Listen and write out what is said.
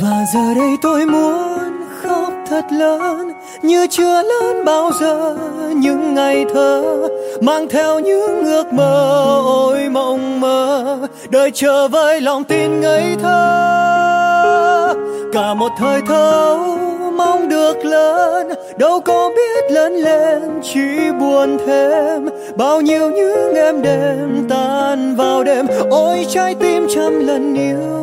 và giờ đây tôi muốn khóc thật lớn, như chưa lớn bao giờ, những ngày thơ mang theo những ước mơ ôi mộng mơ, đời chờ với lòng tin ngây thơ. Cả một thời thơ mong được lớn, đâu có biết lớn lên, chỉ buồn thêm. Bao nhiêu những em đêm tan vào đêm, ôi trái tim trăm lần yêu